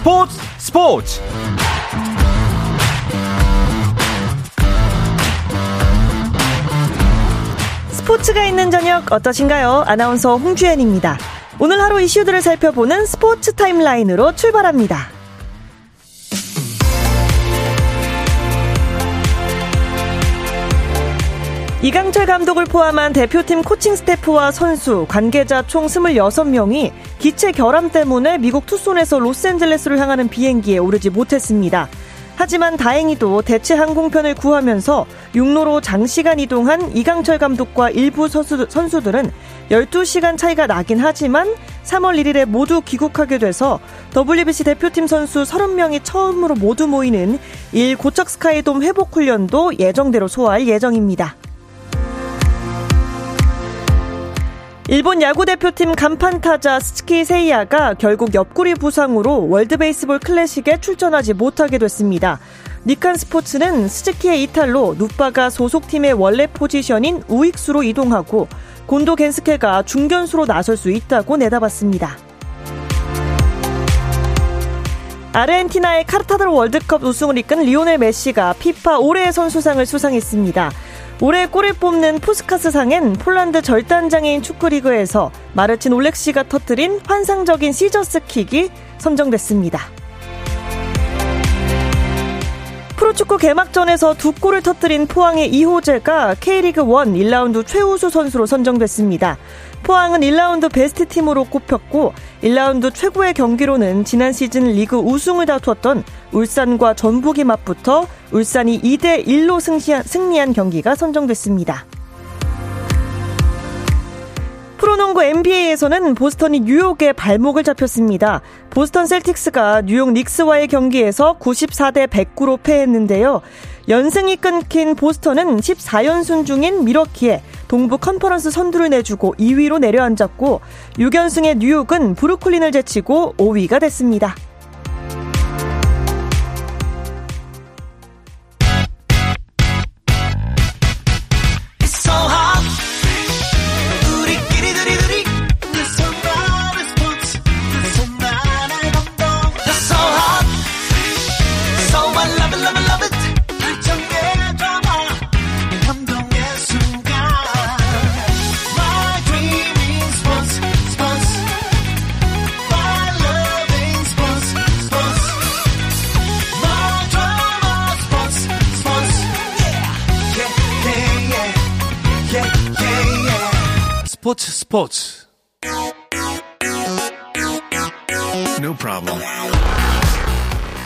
스포츠 스포츠 스포츠가 있는 저녁 어떠신가요? 아나운서 홍주연입니다. 오늘 하루 이슈들을 살펴보는 스포츠 타임라인으로 출발합니다. 이강철 감독을 포함한 대표팀 코칭 스태프와 선수, 관계자 총 26명이 기체 결함 때문에 미국 투손에서 로스앤젤레스를 향하는 비행기에 오르지 못했습니다. 하지만 다행히도 대체 항공편을 구하면서 육로로 장시간 이동한 이강철 감독과 일부 선수, 선수들은 12시간 차이가 나긴 하지만 3월 1일에 모두 귀국하게 돼서 WBC 대표팀 선수 30명이 처음으로 모두 모이는 일 고척 스카이돔 회복 훈련도 예정대로 소화할 예정입니다. 일본 야구 대표팀 간판 타자 스즈키 세이야가 결국 옆구리 부상으로 월드 베이스볼 클래식에 출전하지 못하게 됐습니다. 니칸 스포츠는 스즈키의 이탈로 눗바가 소속팀의 원래 포지션인 우익수로 이동하고 곤도 겐스케가 중견수로 나설 수 있다고 내다봤습니다. 아르헨티나의 카타르 월드컵 우승을 이끈 리오넬 메시가 피파 올해의 선수상을 수상했습니다. 올해 골을 뽑는 푸스카스상엔 폴란드 절단장애인 축구리그에서 마르친 올렉시가 터뜨린 환상적인 시저스킥이 선정됐습니다. 프로축구 개막전에서 두 골을 터뜨린 포항의 이호재가 K리그 1 1라운드 최우수 선수로 선정됐습니다. 포항은 1라운드 베스트 팀으로 꼽혔고 1라운드 최고의 경기로는 지난 시즌 리그 우승을 다투었던 울산과 전북이 맞붙어 울산이 2대 1로 승리한, 경기가 선정됐습니다. 프로농구 NBA에서는 보스턴이 뉴욕에 발목을 잡혔습니다. 보스턴 셀틱스가 뉴욕 닉스와의 경기에서 94대 109로 패했는데요. 연승이 끊긴 보스턴은 14연승 중인 미러키에 동부 컨퍼런스 선두를 내주고 2위로 내려앉았고 6연승의 뉴욕은 브루클린을 제치고 5위가 됐습니다. 스포츠 No problem.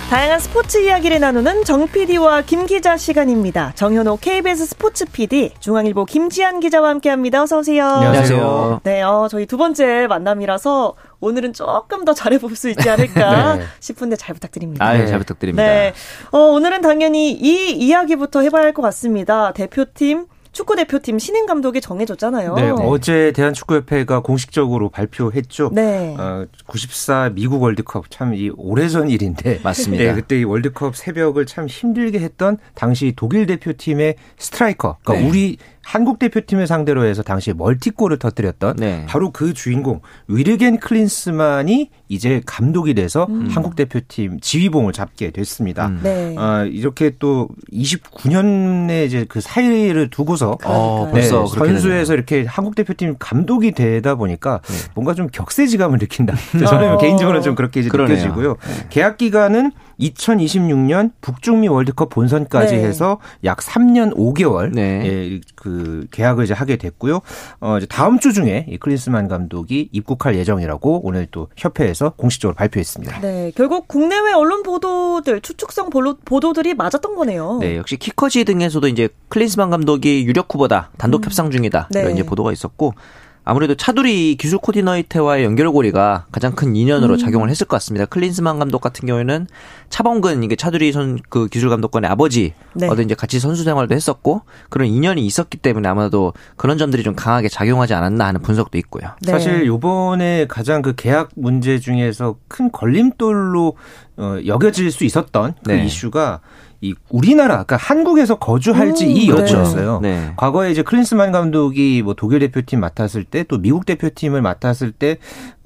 다양한 스포츠 이야기를 나누는 정 PD와 김 기자 시간입니다. 정현호 KBS 스포츠 PD, 중앙일보 김지한 기자와 함께합니다. 어서 오세요. 안녕하세요. 네, 어, 저희 두 번째 만남이라서 오늘은 조금 더 잘해볼 수 있지 않을까 네. 싶은데 잘 부탁드립니다. 아, 예, 잘 부탁드립니다. 네, 어, 오늘은 당연히 이 이야기부터 해봐야 할 것 같습니다. 대표팀 축구 대표팀 신인 감독이 정해졌잖아요. 네, 어제 대한축구협회가 공식적으로 발표했죠. 네. 어, 94 미국 월드컵 참 이 오래전 일인데 맞습니다. 네, 그때 이 월드컵 새벽을 참 힘들게 했던 당시 독일 대표팀의 스트라이커, 그러니까 네. 우리 한국 대표팀을 상대로 해서 당시 멀티골을 터뜨렸던 네. 바로 그 주인공 위르겐 클린스만이 이제 감독이 돼서 음. 한국 대표팀 지휘봉을 잡게 됐습니다. 음. 네. 어, 이렇게 또 29년의 이제 그 사이를 두고서 어. 벌써 네, 그렇게 선수에서 이렇게 한국 대표팀 감독이 되다 보니까 뭔가 좀 격세지감을 느낀다. 저는 어. 개인적으로 좀 그렇게 이제 그러네요. 느껴지고요. 계약 기간은 2026년 북중미 월드컵 본선까지 네. 해서 약 3년 5개월 네. 예, 그 계약을 이제 하게 됐고요. 어, 이제 다음 주 중에 이 클린스만 감독이 입국할 예정이라고 오늘 또 협회에서 공식적으로 발표했습니다. 네, 결국 국내외 언론 보도들, 추측성 보도, 보도들이 맞았던 거네요. 네, 역시 키커지 등에서도 이제 클린스만 감독이 유력 후보다 단독 협상 중이다 네. 이런 이제 보도가 있었고 아무래도 차두리 기술 코디네이터와의 연결고리가 가장 큰 인연으로 음. 작용을 했을 것 같습니다. 클린스만 감독 같은 경우에는 차범근 이게 차두리 선 그 기술 감독관의 아버지 네. 어떤 이제 같이 선수 생활도 했었고 그런 인연이 있었기 때문에 아마도 그런 점들이 좀 강하게 작용하지 않았나 하는 분석도 있고요. 네. 사실 요번에 가장 그 계약 문제 중에서 큰 걸림돌로 어, 여겨질 수 있었던 그 네. 이슈가 이 우리나라, 그러니까 한국에서 거주할지 음, 이 그렇죠. 여부였어요. 네. 과거에 이제 클린스만 감독이 뭐 독일 대표팀 맡았을 때 또 미국 대표팀을 맡았을 때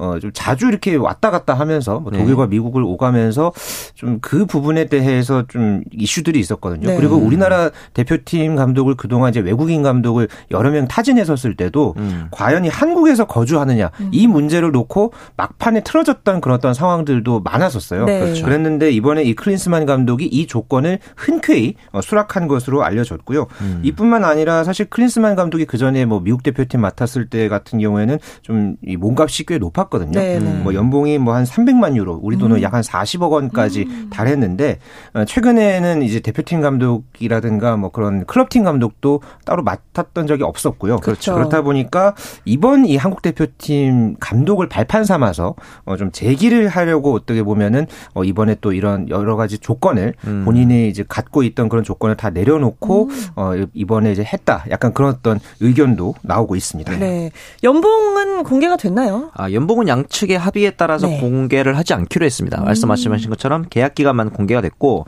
어 좀 자주 이렇게 왔다 갔다 하면서 뭐 네. 독일과 미국을 오가면서 좀 그 부분에 대해서 좀 이슈들이 있었거든요. 네. 그리고 우리나라 대표팀 감독을 그동안 이제 외국인 감독을 여러 명 타진했었을 때도 음. 과연 이 한국에서 거주하느냐 이 문제를 놓고 막판에 틀어졌던 그런 어떤 상황들도 많았었어요. 네. 그렇죠. 그랬는데 이번에 이 클린스만 감독이 이 조건을 흔쾌히 어, 수락한 것으로 알려졌고요. 음. 이뿐만 아니라 사실 클린스만 감독이 그 전에 뭐 미국 대표팀 맡았을 때 같은 경우에는 좀 이 몸값이 꽤 높았거든요. 네, 네. 뭐 연봉이 뭐 한 300만 유로, 우리 돈은 음. 약한 40억 원까지 달했는데 어, 최근에는 이제 대표팀 감독이라든가 뭐 그런 클럽팀 감독도 따로 맡았던 적이 없었고요. 그렇죠. 그렇다 보니까 이번 이 한국 대표팀 감독을 발판 삼아서 어, 좀 제기를 하려고 어떻게 보면은 어, 이번에 또 이런 여러 가지 조건을 음. 본인이 이제 갖고 있던 그런 조건을 다 내려놓고 음. 어, 이번에 이제 했다. 약간 그런 어떤 의견도 나오고 있습니다. 네. 연봉은 공개가 됐나요? 아, 연봉은 양측의 합의에 따라서 네. 공개를 하지 않기로 했습니다. 말씀하신 것처럼 계약 기간만 공개가 됐고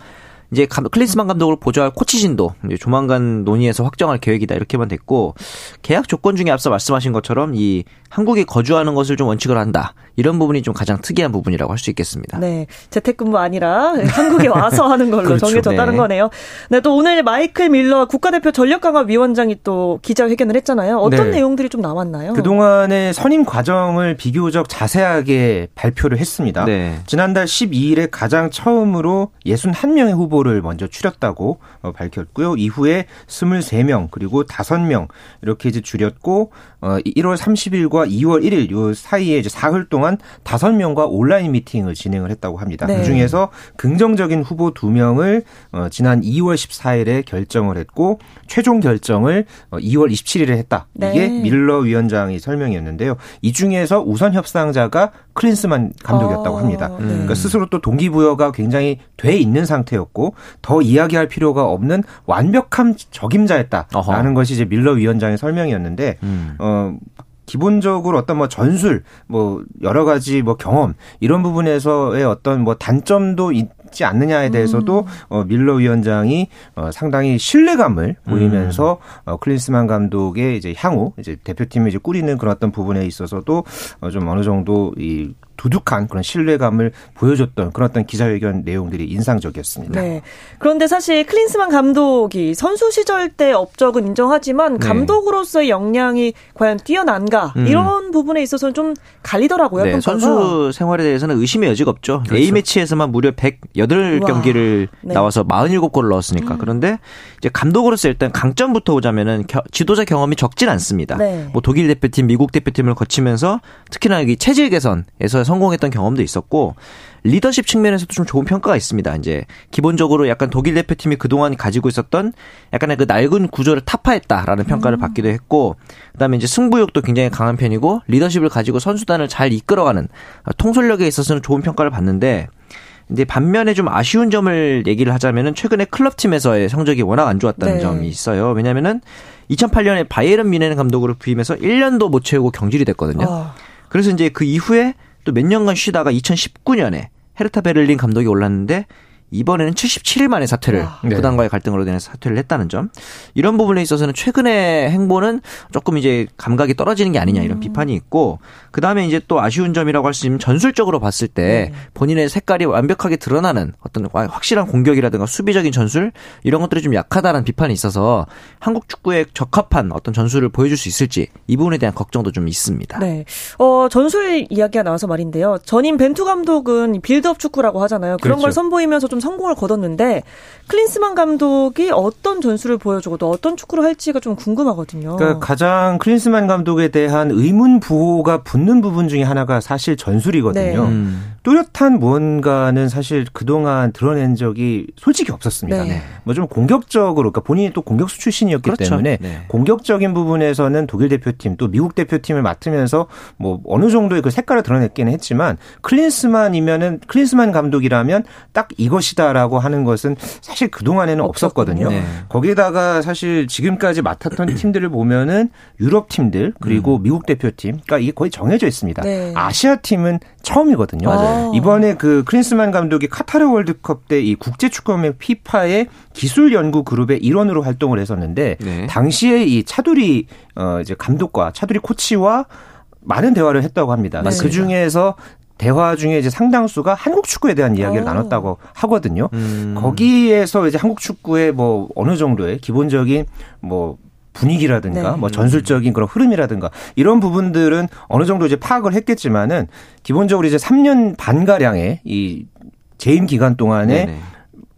이제 감- 클린스만 감독을 보조할 코치진도 이제 조만간 논의해서 확정할 계획이다 이렇게만 됐고 계약 조건 중에 앞서 말씀하신 것처럼 이 한국에 거주하는 것을 좀 원칙으로 한다 이런 부분이 좀 가장 특이한 부분이라고 할 수 있겠습니다. 네. 재택근무 아니라 한국에 와서 하는 걸로 그렇죠. 정해졌다는 네. 거네요. 네, 또 오늘 마이클 밀러 국가대표 전력강화 위원장이 또 기자회견을 했잖아요. 어떤 네. 내용들이 좀 나왔나요? 그 동안의 선임 과정을 비교적 자세하게 발표를 했습니다. 네. 지난달 12일에 가장 처음으로 61명의 후보 를 먼저 추렸다고 어, 밝혔고요. 이후에 23명 그리고 5명 이렇게 이제 줄였고 어, 1월 30일과 2월 1일 요 사이에 이제 사흘 동안 5명과 온라인 미팅을 진행을 했다고 합니다. 네. 그중에서 긍정적인 후보 2명을 어, 지난 2월 14일에 결정을 했고 최종 결정을 어, 2월 27일에 했다. 이게 네. 밀러 위원장의 설명이었는데요. 이 중에서 우선 협상자가 클린스만 감독이었다고 어, 합니다. 네. 그러니까 스스로 또 동기부여가 굉장히 돼 있는 상태였고 더 이야기할 필요가 없는 완벽한 적임자였다라는 어허. 것이 이제 밀러 위원장의 설명이었는데 음. 어 기본적으로 어떤 뭐 전술 뭐 여러 가지 뭐 경험 이런 부분에서의 어떤 뭐 단점도 있지 않느냐에 대해서도 어 밀러 위원장이 어 상당히 신뢰감을 보이면서 어 클린스만 감독의 이제 향후 이제 대표팀을 이제 꾸리는 그런 어떤 부분에 있어서도 어좀 어느 정도 이 두둑한 그런 신뢰감을 보여줬던 그런 어떤 기자회견 내용들이 인상적이었습니다. 네. 그런데 사실 클린스만 감독이 선수 시절 때 업적은 인정하지만 네. 감독으로서의 역량이 과연 뛰어난가 음. 이런 부분에 있어서는 좀 갈리더라고요. 네. 선수 생활에 대해서는 의심의 여지가 없죠. 그렇죠. A매치에서만 무려 108경기를 네. 나와서 47골을 넣었으니까. 그런데 이제 감독으로서 일단 강점부터 오자면은 겨- 지도자 경험이 적진 않습니다. 네. 뭐 독일 대표팀, 미국 대표팀을 거치면서 특히나 여기 체질 개선에서 성공했던 경험도 있었고 리더십 측면에서도 좀 좋은 평가가 있습니다. 이제 기본적으로 약간 독일 대표팀이 그동안 가지고 있었던 약간의 그 낡은 구조를 타파했다라는 평가를 받기도 했고 그다음에 이제 승부욕도 굉장히 강한 편이고 리더십을 가지고 선수단을 잘 이끌어가는 통솔력에 있어서는 좋은 평가를 받는데 이제 반면에 좀 아쉬운 점을 얘기를 하자면은 최근에 클럽 팀에서의 성적이 워낙 안 좋았다는 네. 점이 있어요. 왜냐면은 2008년에 바이에른 미네는 감독으로 부임해서 1년도 못 채우고 경질이 됐거든요. 아, 그래서 이제 그 이후에 또 몇 년간 쉬다가 2019년에 헤르타 베를린 감독이 올랐는데 이번에는 77일 만에 사퇴를 와. 네. 구단과의 갈등으로 인해서 사퇴를 했다는 점 이런 부분에 있어서는 최근의 행보는 조금 이제 감각이 떨어지는 게 아니냐 이런 비판이 있고 그 다음에 이제 또 아쉬운 점이라고 할 수 있는 전술적으로 봤을 때 본인의 색깔이 완벽하게 드러나는 어떤 확실한 공격이라든가 수비적인 전술 이런 것들이 좀 약하다는 비판이 있어서 한국 축구에 적합한 어떤 전술을 보여줄 수 있을지 이 부분에 대한 걱정도 좀 있습니다. 네. 어, 전술 이야기가 나와서 말인데요. 전임 벤투 감독은 빌드업 축구라고 하잖아요. 그런 그렇죠. 걸 선보이면서 좀 성공을 거뒀는데 클린스만 감독이 어떤 전술을 보여주고 또 어떤 축구를 할지가 좀 궁금하거든요. 그러니까 가장 클린스만 감독에 대한 의문 부호가 붙는 부분 중에 하나가 사실 전술이거든요. 네. 음. 뚜렷한 무언가는 사실 그동안 드러낸 적이 솔직히 없었습니다. 네. 뭐좀 공격적으로, 그러니까 본인이 또 공격수 출신이었기 그렇죠. 때문에 네. 공격적인 부분에서는 독일 대표팀 또 미국 대표팀을 맡으면서 뭐 어느 정도의 그 색깔을 드러냈기는 했지만 클린스만이면은 클린스만 감독이라면 딱 이것이 것이다라고 하는 것은 사실 그 동안에는 없었거든요. 네. 거기다가 사실 지금까지 맡았던 팀들을 보면은 유럽 팀들 그리고 음. 미국 대표팀, 그러니까 이게 거의 정해져 있습니다. 네. 아시아 팀은 처음이거든요. 맞아요. 이번에 그 크린스만 감독이 카타르 월드컵 때 이 국제 축구연맹 피파의 기술 연구 그룹의 일원으로 활동을 했었는데 네. 당시에 이 차두리 어 이제 감독과 차두리 코치와 많은 대화를 했다고 합니다. 맞습니다. 그 중에서 대화 중에 이제 상당수가 한국 축구에 대한 이야기를 오. 나눴다고 하거든요. 음. 거기에서 이제 한국 축구의 뭐 어느 정도의 기본적인 뭐 분위기라든가 네. 뭐 전술적인 그런 흐름이라든가 이런 부분들은 어느 정도 이제 파악을 했겠지만은 기본적으로 이제 3년 반 가량의 이 재임 기간 동안에 네네.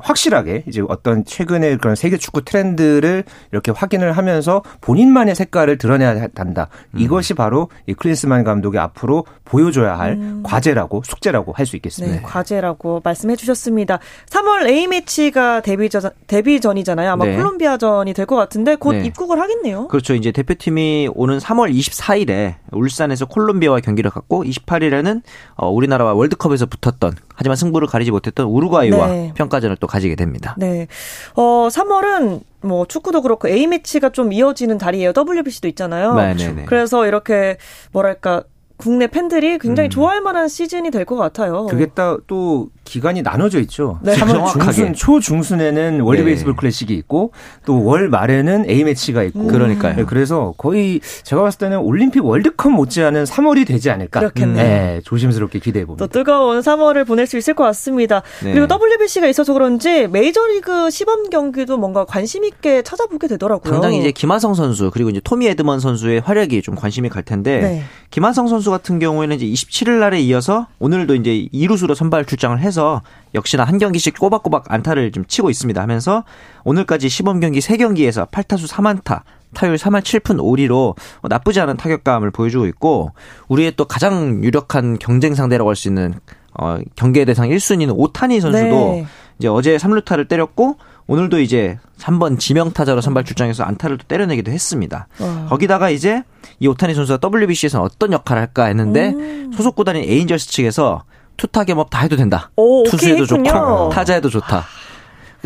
확실하게 이제 어떤 최근의 그런 세계 축구 트렌드를 이렇게 확인을 하면서 본인만의 색깔을 드러내야 한다. 음. 이것이 바로 이 클린스만 감독이 앞으로 보여줘야 할 과제라고 숙제라고 할 수 있겠습니다. 네, 과제라고 말씀해 주셨습니다. 3월 A매치가 데뷔전, 데뷔전이잖아요. 아마 네. 콜롬비아전이 될 것 같은데 곧 네. 입국을 하겠네요. 그렇죠. 이제 대표팀이 오는 3월 24일에 울산에서 콜롬비아와 경기를 갖고 28일에는 어, 우리나라와 월드컵에서 붙었던 하지만 승부를 가리지 못했던 우루과이와 네. 평가전을 또 가지게 됩니다. 네. 어, 3월은 뭐 축구도 그렇고 A매치가 좀 이어지는 달이에요. WBC도 있잖아요. 네네네. 그래서 이렇게 뭐랄까 국내 팬들이 굉장히 좋아할 만한 시즌이 될 것 같아요. 음. 그게 또, 또 기간이 나눠져 있죠. 네. 3월 정확하게. 중순, 초중순에는 월드 네. 베이스볼 클래식이 있고 또 월 말에는 A 매치가 있고. 그러니까요. 네, 그래서 거의 제가 봤을 때는 올림픽 월드컵 못지않은 3월이 되지 않을까. 그렇겠네요. 네, 조심스럽게 기대해 봅니다. 또 뜨거운 3월을 보낼 수 있을 것 같습니다. 네. 그리고 WBC가 있어서 그런지 메이저리그 시범 경기도 뭔가 관심 있게 찾아보게 되더라고요. 당장 이제 김하성 선수 그리고 이제 토미 에드먼 선수의 활약이 좀 관심이 갈 텐데 네. 김하성 선수 같은 경우에는 이제 27일 날에 이어서 오늘도 이제 2루수로 선발 출장을 해서 역시나 한 경기씩 꼬박꼬박 안타를 좀 치고 있습니다 하면서 오늘까지 시범 경기 3경기에서 8타수 3안타 타율 3할 7푼 5리로 나쁘지 않은 타격감을 보여주고 있고 우리의 또 가장 유력한 경쟁 상대라고 할 수 있는 어, 경계 대상 1순위는 오타니 선수도 네. 이제 어제 3루타를 때렸고 오늘도 이제 3번 지명타자로 선발 출장해서 안타를 또 때려내기도 했습니다. 와. 거기다가 이제 이 오타니 선수가 WBC에서는 어떤 역할을 할까 했는데 음. 소속 구단인 에인절스 측에서 투타 겸업 다 해도 된다. 오, 투수에도. 좋고 타자에도 좋다.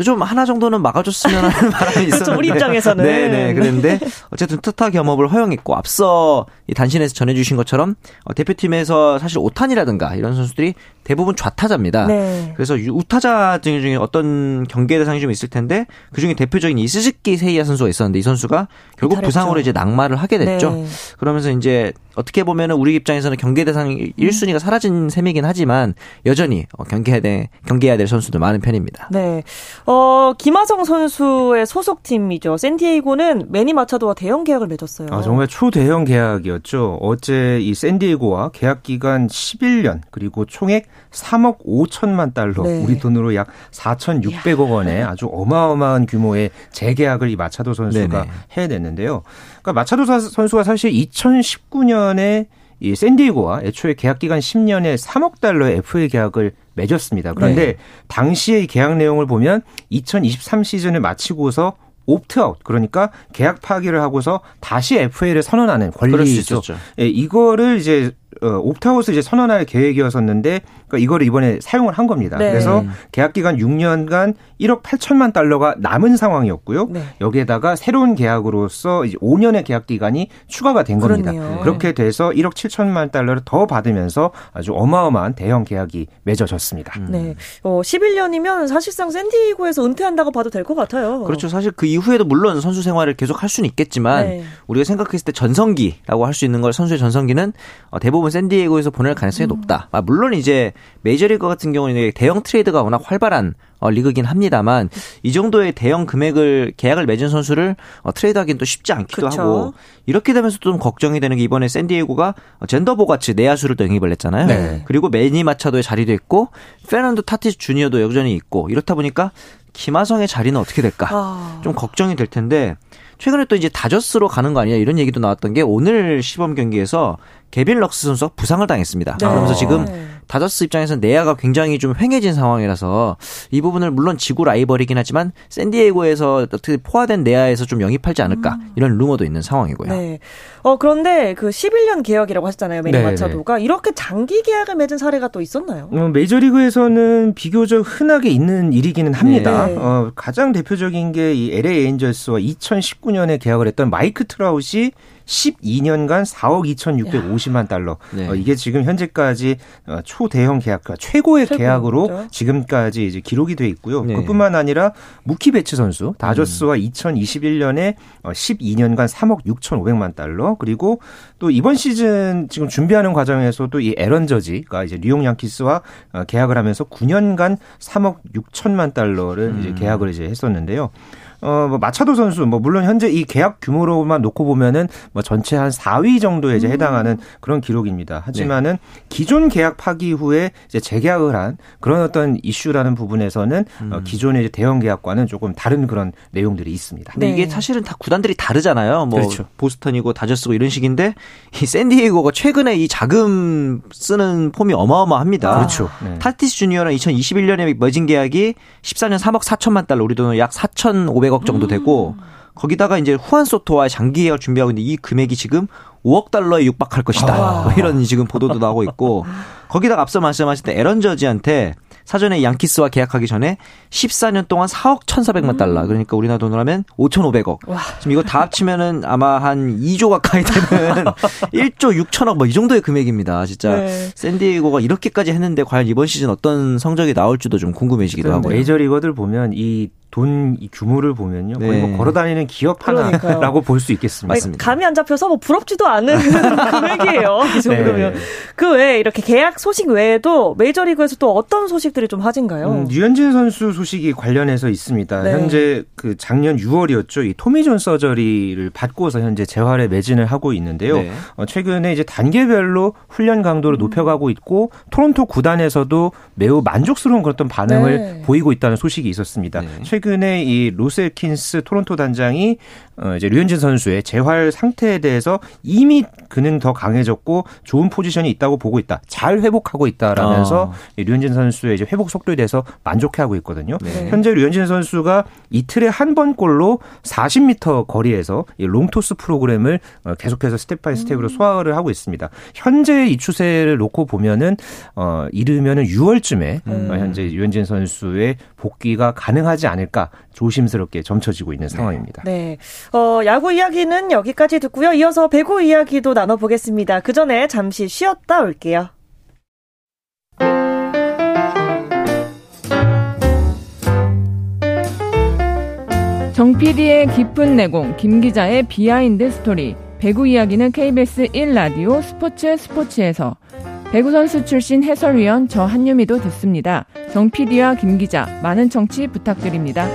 좀 하나 정도는 막아줬으면 하는 바람이 있었는데. 그렇죠, 우리 입장에서는. 네네. 그런데 어쨌든 투타 겸업을 허용했고 앞서 이 단신에서 전해주신 것처럼 어, 대표팀에서 사실 오탄이라든가 이런 선수들이 대부분 좌타자입니다. 네. 그래서 유- 우타자 등 중에 어떤 경계 대상이 좀 있을 텐데 그 중에 대표적인 이 스즈키 세이야 선수가 있었는데 이 선수가 결국 이탈했죠. 부상으로 이제 낙마를 하게 됐죠. 네. 그러면서 이제 어떻게 보면은 우리 입장에서는 경계 대상 1순위가 사라진 셈이긴 하지만 여전히 어, 경계해야 돼 경계해야 될 선수들 많은 편입니다. 네. 어, 김하성 선수의 소속팀이죠. 샌디에이고는 매니 마차도와 대형 계약을 맺었어요. 아, 정말 초대형 계약이었죠. 어제 이 샌디에고와 계약 기간 11년 그리고 총액 3억 5천만 달러, 네. 우리 돈으로 약 4,600억 원의 아주 어마어마한 규모의 재계약을 이 마차도 선수가 네네. 해냈는데요. 그러니까 마차도 사- 선수가 사실 2019년에 이 샌디에고와 애초에 계약 기간 10년에 3억 달러의 FA 계약을 맺었습니다. 그런데 네. 당시의 계약 내용을 보면 2023 시즌을 마치고서 옵트아웃 그러니까 계약 파기를 하고서 다시 FA를 선언하는 권리죠. 예, 이거를 이제 어, 옵트아웃을 이제 선언할 계획이었었는데 그러니까 이거를 이번에 사용을 한 겁니다. 네. 그래서 계약 기간 6년간 1억 8천만 달러가 남은 상황이었고요. 네. 여기에다가 새로운 계약으로서 이제 5년의 계약 기간이 추가가 된 겁니다. 그렇네요. 그렇게 돼서 1억 7천만 달러를 더 받으면서 아주 어마어마한 대형 계약이 맺어졌습니다. 네. 어, 11년이면 사실상 샌디에이고에서 은퇴한다고 봐도 될 것 같아요. 그렇죠. 사실 그 이후에도 물론 선수 생활을 계속 할 수는 있겠지만 네. 우리가 생각했을 때 전성기라고 할 수 있는 걸 선수의 전성기는 어, 대부분 샌디에고에서 보낼 가능성이 높다. 아, 물론 이제 메이저리그 같은 경우는 대형 트레이드가 워낙 활발한 어, 리그긴 합니다만 이 정도의 대형 금액을 계약을 맺은 선수를 어, 트레이드하기는 또 쉽지 않기도 그쵸. 하고 이렇게 되면서 좀 걱정이 되는 게 이번에 샌디에고가 어, 잰더 보가츠 같이 내야수를 또 영입을 했잖아요. 네. 그리고 매니 마차도의 자리도 있고 페르난도 타티스 주니어도 여전히 있고 이렇다 보니까 김하성의 자리는 어떻게 될까? 아. 좀 걱정이 될 텐데 최근에 또 이제 다저스로 가는 거 아니냐 이런 얘기도 나왔던 게 오늘 시범 경기에서 개빈 럭스 선수가 부상을 당했습니다. 네. 그러면서 지금 다저스 입장에서는 내야가 굉장히 좀 횡해진 상황이라서 이 부분을 물론 지구 라이벌이긴 하지만 샌디에이고에서 어떻게 포화된 내야에서 좀 영입하지 않을까 음. 이런 루머도 있는 상황이고요. 네. 어 그런데 그 11년 계약이라고 하셨잖아요, 매니 네, 마차도가 이렇게 장기 계약을 맺은 사례가 또 있었나요? 어, 메이저리그에서는 비교적 흔하게 있는 일이기는 합니다. 네. 어, 가장 대표적인 게 이 LA 에인절스와 2019년에 계약을 했던 마이크 트라웃이 12년간 4억 2,650만 달러. 네. 어, 이게 지금 현재까지 어, 초대형 계약, 그러니까 최고의 최고, 계약으로 그렇죠. 지금까지 이제 기록이 돼 있고요. 네. 그뿐만 아니라 무키 베츠 선수 다저스와 2021년에 어, 12년간 3억 6,500만 달러 그리고 또 이번 시즌 지금 준비하는 과정에서도 이 에런 저지가 이제 뉴욕 양키스와 어, 계약을 하면서 9년간 3억 6천만 달러를 이제 계약을 이제 했었는데요. 어, 뭐, 마차도 선수, 뭐, 물론 현재 이 계약 규모로만 놓고 보면은, 뭐, 전체 한 4위 정도에 이제 해당하는 그런 기록입니다. 하지만은, 기존 계약 파기 후에 이제 재계약을 한 그런 어떤 이슈라는 부분에서는, 어, 기존의 이제 대형 계약과는 조금 다른 그런 내용들이 있습니다. 근데 네. 이게 사실은 다 구단들이 다르잖아요. 뭐 그렇죠. 보스턴이고 다저스고 이런 식인데 이 샌디에이고가 최근에 이 자금 쓰는 폼이 어마어마합니다. 그렇죠. 네. 타티스 주니어는 2021년에 맺은 계약이 14년 3억 4천만 달러, 우리 돈으로 약 4,500억 정도 되고 거기다가 이제 후안 소토와의 장기 계약을 준비하고 있는데 이 금액이 지금 5억 달러에 육박할 것이다. 뭐 이런 지금 보도도 나오고 있고 거기다가 앞서 말씀하신 때 에런 저지한테 사전에 양키스와 계약하기 전에 14년 동안 4억 1,400만 달러. 그러니까 우리나라 돈으로 하면 5,500억. 지금 이거 다 합치면은 아마 한 2조 가까이 되는 1조 6천억 뭐 이 정도의 금액입니다. 진짜 네. 샌디에이고가 이렇게까지 했는데 과연 이번 시즌 어떤 성적이 나올지도 좀 궁금해지기도 하고요. 메이저 리거들 보면 이돈 규모를 보면요. 거의 네. 뭐 걸어 다니는 기업 그러니까요. 하나라고 볼 수 있겠습니다. 아니, 감이 안 잡혀서 뭐 부럽지도 않은 금액이에요. 이 정도면. 네. 그 외에 이렇게 계약 소식 외에도 메이저리그에서 또 어떤 소식들이 좀 화제인가요? 음, 류현진 선수 소식이 관련해서 있습니다. 네. 현재 그 작년 6월이었죠. 이 토미존 서저리를 받고서 현재 재활에 매진을 하고 있는데요. 네. 어, 최근에 이제 단계별로 훈련 음. 강도를 높여가고 있고 토론토 구단에서도 매우 만족스러운 그런 반응을 네. 보이고 있다는 소식이 있었습니다. 네. 최근에 이 로셀킨스 토론토 단장이 어, 이제 류현진 선수의 재활 상태에 대해서 이미 그는 더 강해졌고 좋은 포지션이 있다고 보고 있다. 잘 회복하고 있다라면서 어. 이 류현진 선수의 이제 회복 속도에 대해서 만족해하고 있거든요. 네. 현재 류현진 선수가 이틀에 한 번꼴로 40m 거리에서 이 롱토스 프로그램을 어, 계속해서 step by step으로 소화를 하고 있습니다. 현재 이 추세를 놓고 보면은 어 이르면은 6월쯤에 음. 어, 현재 류현진 선수의 복귀가 가능하지 않을 까 조심스럽게 점쳐지고 있는 상황입니다. 네. 어, 야구 이야기는 여기까지 듣고요. 이어서 배구 이야기도 나눠보겠습니다. 그 전에 잠시 쉬었다 올게요. 정 PD의 깊은 내공, 김 기자의 비하인드 스토리. 배구 이야기는 KBS 1라디오 스포츠 스포츠에서 배구 선수 출신 해설위원 저 한유미도 듣습니다. 정 PD와 김 기자 많은 청취 부탁드립니다.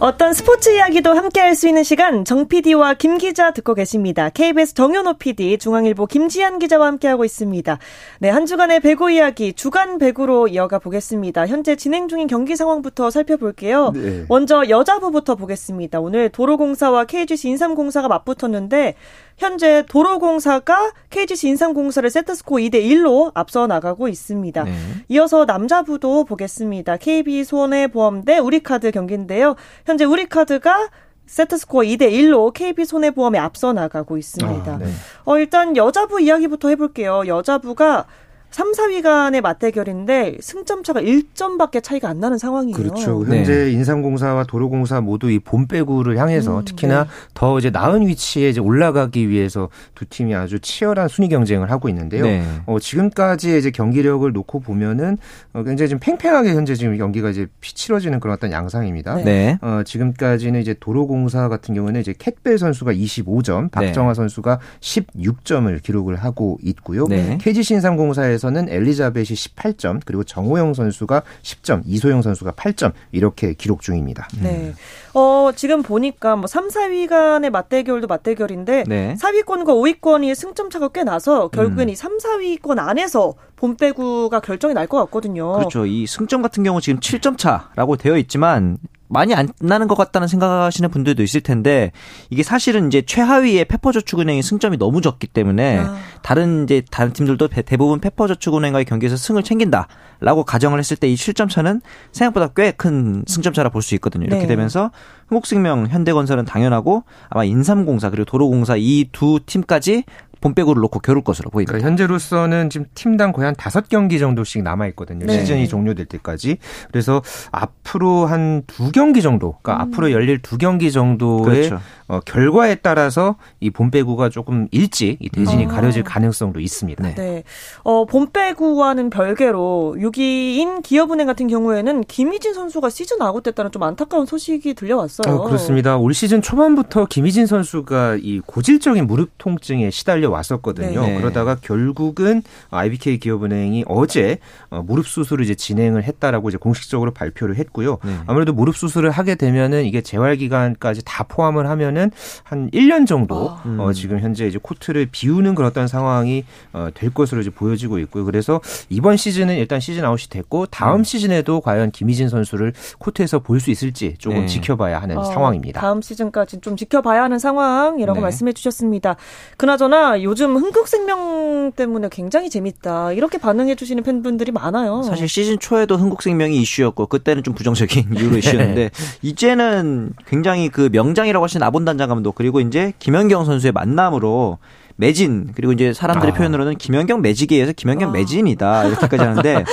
어떤 스포츠 이야기도 함께 할 수 있는 시간 정 PD와 김 기자 듣고 계십니다. KBS 정현호 PD, 중앙일보 김지한 기자와 함께하고 있습니다. 네, 한 주간의 배구 이야기 주간 배구로 이어가 보겠습니다. 현재 진행 중인 경기 상황부터 살펴볼게요. 네. 먼저 여자부부터 보겠습니다. 오늘 도로공사와 KGC 인삼공사가 맞붙었는데 현재 도로공사가 KGC 인삼공사를 세트스코어 2대 1로 앞서 나가고 있습니다. 네. 이어서 남자부도 보겠습니다. KB 손해보험대 우리카드 경기인데요. 현재 우리카드가 세트스코어 2대 1로 KB 손해보험에 앞서 나가고 있습니다. 아, 네. 어, 일단 여자부 이야기부터 해볼게요. 여자부가 3, 4위 간의 맞대결인데 승점 차가 1점밖에 차이가 안 나는 상황이에요. 그렇죠. 네. 현재 인삼공사와 도로공사 모두 이 봄배구를 향해서 음, 특히나 네. 더 이제 나은 위치에 이제 올라가기 위해서 두 팀이 아주 치열한 순위 경쟁을 하고 있는데요. 네. 어, 지금까지의 이제 경기력을 놓고 보면은 어, 굉장히 좀 팽팽하게 현재 지금 경기가 이제 피- 치러지는 그런 어떤 양상입니다. 네. 네. 어, 지금까지는 이제 도로공사 같은 경우는 이제 캣벨 선수가 25점, 박정화 선수가 16점을 기록을 하고 있고요. 네. KGC 인삼공사에서 는 엘리자벳이 18점, 그리고 정호영 선수가 10점, 이소영 선수가 8점 이렇게 기록 중입니다. 네. 어, 지금 보니까 뭐 3, 4위 간의 맞대결도 맞대결인데 네. 4위권과 5위권이 승점 차가 꽤 나서 결국엔 음. 이 3, 4위권 안에서 봄배구가 결정이 날 것 같거든요. 그렇죠. 이 승점 같은 경우 지금 7점 차라고 되어 있지만 많이 안 나는 것 같다는 생각하시는 분들도 있을 텐데 이게 사실은 이제 최하위의 페퍼저축은행이 승점이 너무 적기 때문에 아. 다른 이제 다른 팀들도 대- 대부분 페퍼저축은행과의 경기에서 승을 챙긴다라고 가정을 했을 때 이 실점 차는 생각보다 꽤 큰 승점 차라 볼 수 있거든요. 이렇게 네. 되면서 흥국생명, 현대건설은 당연하고 아마 인삼공사 그리고 도로공사 이 두 팀까지 본배구를 놓고 겨룰 것으로 보입니다. 그러니까 현재로서는 지금 팀당 거의 한 다섯 경기 정도씩 남아 있거든요. 네. 시즌이 종료될 때까지. 그래서 앞으로 한 두 경기 정도, 그러니까 앞으로 열릴 두 경기 정도의 그렇죠. 어, 결과에 따라서 이 본배구가 조금 일찍 이 대진이 아. 가려질 가능성도 있습니다. 네. 네. 어, 본배구와는 별개로 6위인 기업은행 같은 경우에는 김희진 선수가 시즌 아웃됐다는 좀 안타까운 소식이 들려왔어요. 어, 그렇습니다. 올 시즌 초반부터 김희진 선수가 이 고질적인 무릎 통증에 시달려 왔었거든요. 네. 그러다가 결국은 IBK 기업은행이 어제 어, 무릎 수술을 이제 진행을 했다라고 이제 공식적으로 발표를 했고요. 네. 아무래도 무릎 수술을 하게 되면은 이게 재활 기간까지 다 포함을 하면은 한 1년 정도 아. 음. 어, 지금 현재 이제 코트를 비우는 그런 어떤 상황이 어, 될 것으로 이제 보여지고 있고요. 그래서 이번 시즌은 일단 시즌 아웃이 됐고 다음 시즌에도 과연 김희진 선수를 코트에서 볼 수 있을지 조금 네. 지켜봐야 하는 어, 상황입니다. 다음 시즌까지 좀 지켜봐야 하는 상황이라고 네. 말씀해 주셨습니다. 그나저나 요즘 흥국생명 때문에 굉장히 재밌다. 이렇게 반응해 주시는 팬분들이 많아요. 사실 시즌 초에도 흥국생명이 이슈였고 그때는 좀 부정적인 이유로 이슈였는데 이제는 굉장히 그 명장이라고 하시는 아본 단장 감독 그리고 이제 김연경 선수의 만남으로 매진 그리고 이제 사람들의 아. 표현으로는 김연경 매직에 서 김연경 아. 매진이다 이렇게까지 하는데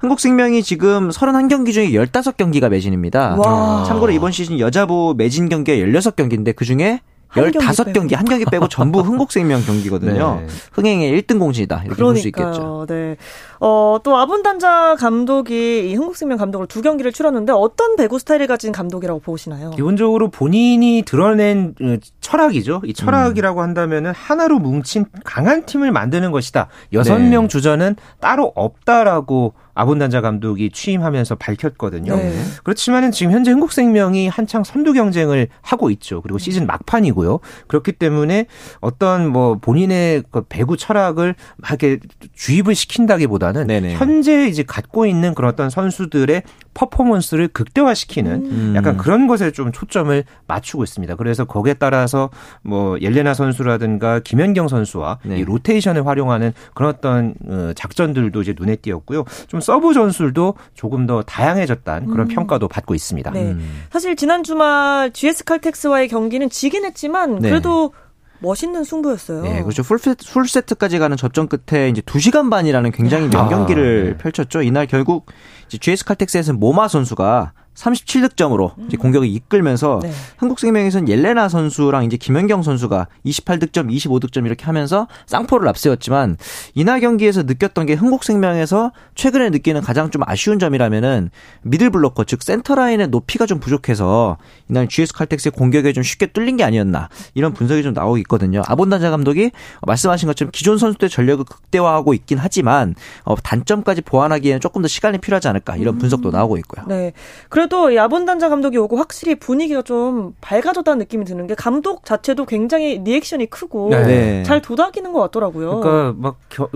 흥국생명이 지금 31경기 중에 15경기가 매진입니다. 와. 참고로 이번 시즌 여자부 매진 경기가 16경기인데 그중에 한 경기 15경기, 한 경기 빼고 전부 흥국생명 경기거든요. 네. 흥행의 1등 공신이다. 이렇게 볼 수 있겠죠. 네. 어, 또 아분단자 감독이 이 흥국생명 감독을 두 경기를 치렀는데 어떤 배구 스타일을 가진 감독이라고 보시나요? 기본적으로 본인이 드러낸 어, 철학이죠. 이 철학이라고 한다면은 하나로 뭉친 강한 팀을 만드는 것이다. 여섯 네. 명 주전은 따로 없다라고 아본단자 감독이 취임하면서 밝혔거든요. 네. 그렇지만은 지금 현재 흥국생명이 한창 선두 경쟁을 하고 있죠. 그리고 시즌 막판이고요. 그렇기 때문에 어떤 뭐 본인의 그 배구 철학을 막 이렇게 주입을 시킨다기보다 는 네네. 현재 이제 갖고 있는 그런 어떤 선수들의 퍼포먼스를 극대화시키는 음. 약간 그런 것에 좀 초점을 맞추고 있습니다. 그래서 거기에 따라서 뭐 옐레나 선수라든가 김연경 선수와 네. 이 로테이션을 활용하는 그런 어떤 어, 작전들도 이제 눈에 띄었고요. 좀 서브 전술도 조금 더 다양해졌다는 그런 평가도 받고 있습니다. 네. 음. 사실 지난 주말 GS 칼텍스와의 경기는 지긴 했지만 네. 그래도 멋있는 승부였어요. 네, 그렇죠. 풀세트, 풀세트까지 가는 접전 끝에 이제 2시간 반이라는 굉장히 명경기를 아, 네. 펼쳤죠. 이날 결국 이제 GS 칼텍스에서는 모마 선수가 37득점으로 이제 공격을 이끌면서 네. 한국생명에서는 옐레나 선수랑 이제 김연경 선수가 28득점, 25득점 이렇게 하면서 쌍포를 앞세웠지만 이날 경기에서 느꼈던 게 흥국생명에서 최근에 느끼는 가장 좀 아쉬운 점이라면은 미들 블로커 즉 센터 라인의 높이가 좀 부족해서 이날 GS 칼텍스의 공격에 좀 쉽게 뚫린 게 아니었나 이런 분석이 좀 나오고 있거든요. 아본단자 감독이 말씀하신 것처럼 기존 선수들의 전력을 극대화하고 있긴 하지만 어, 단점까지 보완하기에는 조금 더 시간이 필요하지 않을까 이런 분석도 나오고 있고요. 네. 그래도 이 아본단자 감독이 오고 확실히 분위기가 좀 밝아졌다는 느낌이 드는 게 감독 자체도 굉장히 리액션이 크고 네. 잘 도닥이는 것 같더라고요. 그러니까 막 겨-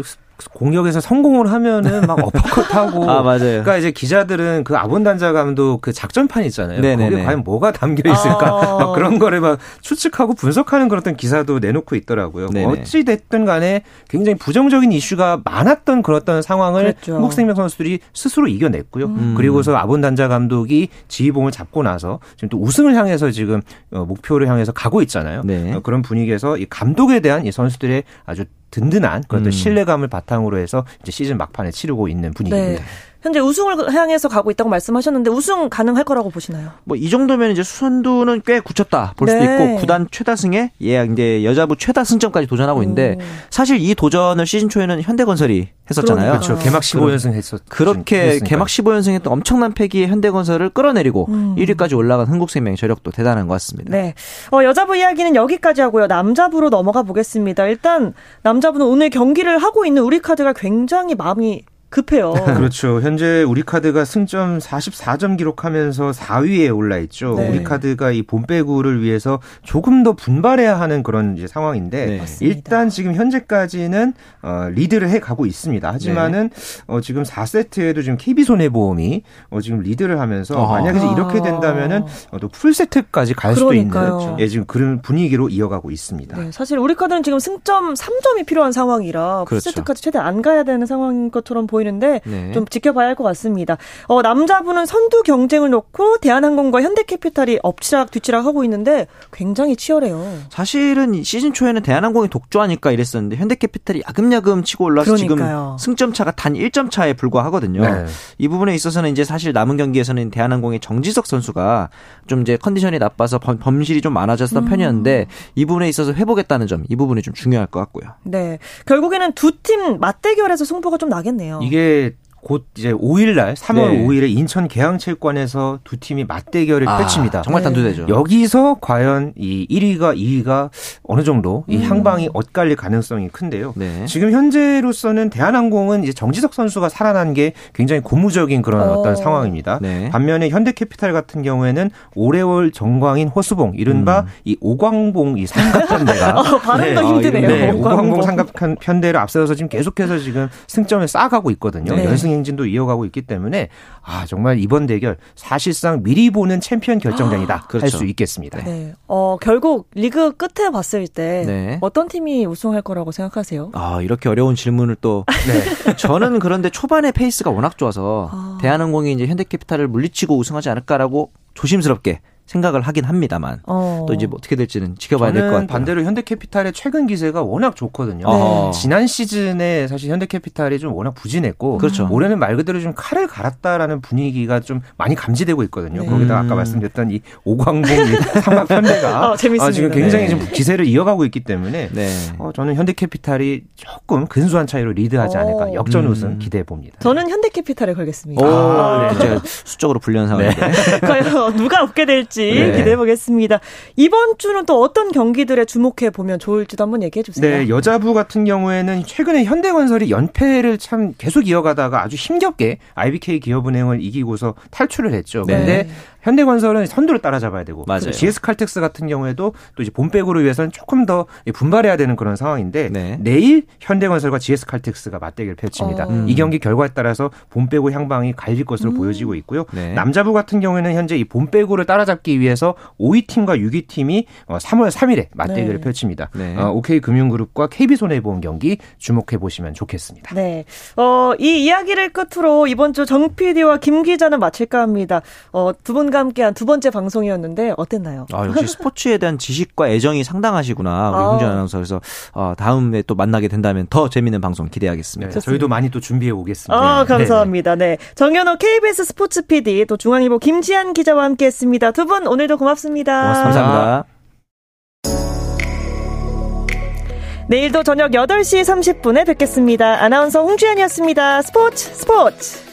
공격에서 성공을 하면은 막 어퍼컷하고 아 맞아요. 그러니까 이제 기자들은 그 아본단자 감독 그 작전판 있잖아요. 네네네. 거기에 과연 뭐가 담겨 있을까? 아. 막 그런 거를 막 추측하고 분석하는 그런 어떤 기사도 내놓고 있더라고요. 네네. 어찌 됐든 간에 굉장히 부정적인 이슈가 많았던 그런 어떤 상황을 그랬죠. 한국생명 선수들이 스스로 이겨냈고요. 음. 그리고서 아본단자 감독이 지휘봉을 잡고 나서 지금 또 우승을 향해서 지금 어, 목표를 향해서 가고 있잖아요. 네. 어, 그런 분위기에서 이 감독에 대한 이 선수들의 아주 든든한 그런 음. 신뢰감을 바탕으로 해서 이제 시즌 막판에 치르고 있는 분위기입니다. 네. 현재 우승을 향해서 가고 있다고 말씀하셨는데 우승 가능할 거라고 보시나요? 뭐 이 정도면 이제 수선두는 꽤 굳혔다 볼 수도 네. 있고 구단 최다승에 예 이제 여자부 최다 승점까지 도전하고 있는데 오. 사실 이 도전을 시즌 초에는 현대건설이 했었잖아요. 그러니까. 그렇죠. 개막 15연승 했었 그렇게 했으니까요. 개막 15연승 했던 엄청난 패기의 현대건설을 끌어내리고 음. 1위까지 올라간 흥국생명의 저력도 대단한 것 같습니다. 네. 어, 여자부 이야기는 여기까지 하고요. 남자부로 넘어가 보겠습니다. 일단 남자부는 오늘 경기를 하고 있는 우리 카드가 굉장히 마음이 급해요. 그렇죠. 현재 우리카드가 승점 44점 기록하면서 4위에 올라 있죠. 네. 우리카드가 이 본배구를 위해서 조금 더 분발해야 하는 그런 이제 상황인데 네. 일단 지금 현재까지는 어, 리드를 해 가고 있습니다. 하지만은 어, 지금 4세트에도 지금 KB 손해보험이 어, 지금 리드를 하면서 어허. 만약에 아. 이렇게 된다면은 어, 또 풀세트까지 갈 수도 그러니까요. 있는 예, 지금 그런 분위기로 이어가고 있습니다. 네, 사실 우리 카드는 지금 승점 3점이 필요한 상황이라 그렇죠. 풀세트까지 최대한 안 가야 되는 상황인 것처럼 보이 는데 네. 좀 지켜봐야 할 것 같습니다. 어, 남자분은 선두 경쟁을 놓고 대한항공과 현대캐피탈이 엎치락 뒤치락 하고 있는데 굉장히 치열해요. 사실은 이 시즌 초에는 대한항공이 독주하니까 이랬었는데 현대캐피탈이 야금야금 치고 올라서 그러니까요. 지금 승점 차가 단 1점 차에 불과하거든요. 네. 이 부분에 있어서는 이제 사실 남은 경기에서는 대한항공의 정지석 선수가 좀 이제 컨디션이 나빠서 범, 범실이 좀 많아졌던 음. 편이었는데 이 부분에 있어서 회복했다는 점, 이 부분이 좀 중요할 것 같고요. 네. 결국에는 두 팀 맞대결에서 승부가 좀 나겠네요. 이게 곧 이제 5일날 3월 네. 5일에 인천 계양체육관에서 두 팀이 맞대결을 펼칩니다. 아, 정말 네. 단두대죠. 여기서 과연 이 1위가 2위가 어느 정도 이 음. 향방이 엇갈릴 가능성이 큰데요. 네. 지금 현재로서는 대한항공은 이제 정지석 선수가 살아난 게 굉장히 고무적인 그런 어. 어. 떤 상황입니다. 네. 반면에 현대캐피탈 같은 경우에는 오래월 정광인 호수봉 이른바 음. 이 오광봉 이 삼각편대가 어, 발음도 네. 힘드네요. 네, 오광봉. 오광봉 삼각편대를 앞세워서 지금 계속해서 지금 승점을 쌓아가고 있거든요. 네. 연승 행진도 이어가고 있기 때문에 아 정말 이번 대결 사실상 미리 보는 챔피언 결정전이다 그렇죠. 할수 있겠습니다. 네. 어, 결국 리그 끝에 봤을 때 네. 어떤 팀이 우승할 거라고 생각하세요? 아, 이렇게 어려운 질문을 또 네. 저는 그런데 초반에 페이스가 워낙 좋아서 아. 대한항공이 이제 현대캐피탈을 물리치고 우승하지 않을까라고 조심스럽게 생각을 하긴 합니다만 어. 또 이제 뭐 어떻게 될지는 지켜봐야 될것 저는 같아요. 반대로 현대캐피탈의 최근 기세가 워낙 좋거든요. 네. 지난 시즌에 사실 현대캐피탈이 좀 워낙 부진했고 그렇죠. 올해는 말 그대로 좀 칼을 갈았다라는 분위기가 좀 많이 감지되고 있거든요. 네. 거기다 음. 아까 말씀드렸던 이 오광봉 이 삼각 편대가 어. 아, 지금 굉장히 네. 지금 기세를 이어가고 있기 때문에 네. 어, 저는 현대캐피탈이 조금 근소한 차이로 리드하지 않을까 어. 역전 음. 우승 기대해 봅니다. 저는 현대캐피탈에 걸겠습니다. 오, 아, 네. 제가 수적으로 불리한 상황인데. 과연 누가 얻게 될지 네. 기대해 보겠습니다. 이번 주는 또 어떤 경기들에 주목해 보면 좋을지도 한번 얘기해 주세요. 네, 여자부 같은 경우에는 최근에 현대건설이 연패를 참 계속 이어가다가 아주 힘겹게 IBK 기업은행을 이기고서 탈출을 했죠. 네. 근데 현대건설은 선두를 따라잡아야 되고 맞아요. GS 칼텍스 같은 경우에도 또 이제 본백으로 위해서는 조금 더 분발해야 되는 그런 상황인데 네. 내일 현대건설과 GS 칼텍스가 맞대결 펼칩니다. 어. 이 경기 결과에 따라서 본배구 향방이 갈릴 것으로 음. 보여지고 있고요. 네. 남자부 같은 경우에는 현재 이 본배구를 따라잡기 위해서 5위 팀과 6위 팀이 3월 3일에 맞대결을 네. 펼칩니다. 네. 어, OK금융그룹과 KB손해보험 경기 주목해 보시면 좋겠습니다. 네. 어, 이 이야기를 끝으로 이번 주 정 PD와 김 기자는 마칠까 합니다. 어, 두분 과 함께한 두 번째 방송이었는데 어땠나요? 아, 역시 스포츠에 대한 지식과 애정이 상당하시구나. 우리 아. 홍준 아나운서. 그래서 어, 다음에 또 만나게 된다면 더 재밌는 방송 기대하겠습니다. 네, 저희도 많이 또 준비해 오겠습니다. 아, 네, 감사합니다. 네. 정현호 KBS 스포츠 PD 또 중앙일보 김지한 기자와 함께 했습니다. 두 분 오늘도 고맙습니다. 고맙습니다. 감사합니다. 내일도 저녁 8시 30분에 뵙겠습니다. 아나운서 홍주연이었습니다. 스포츠 스포츠.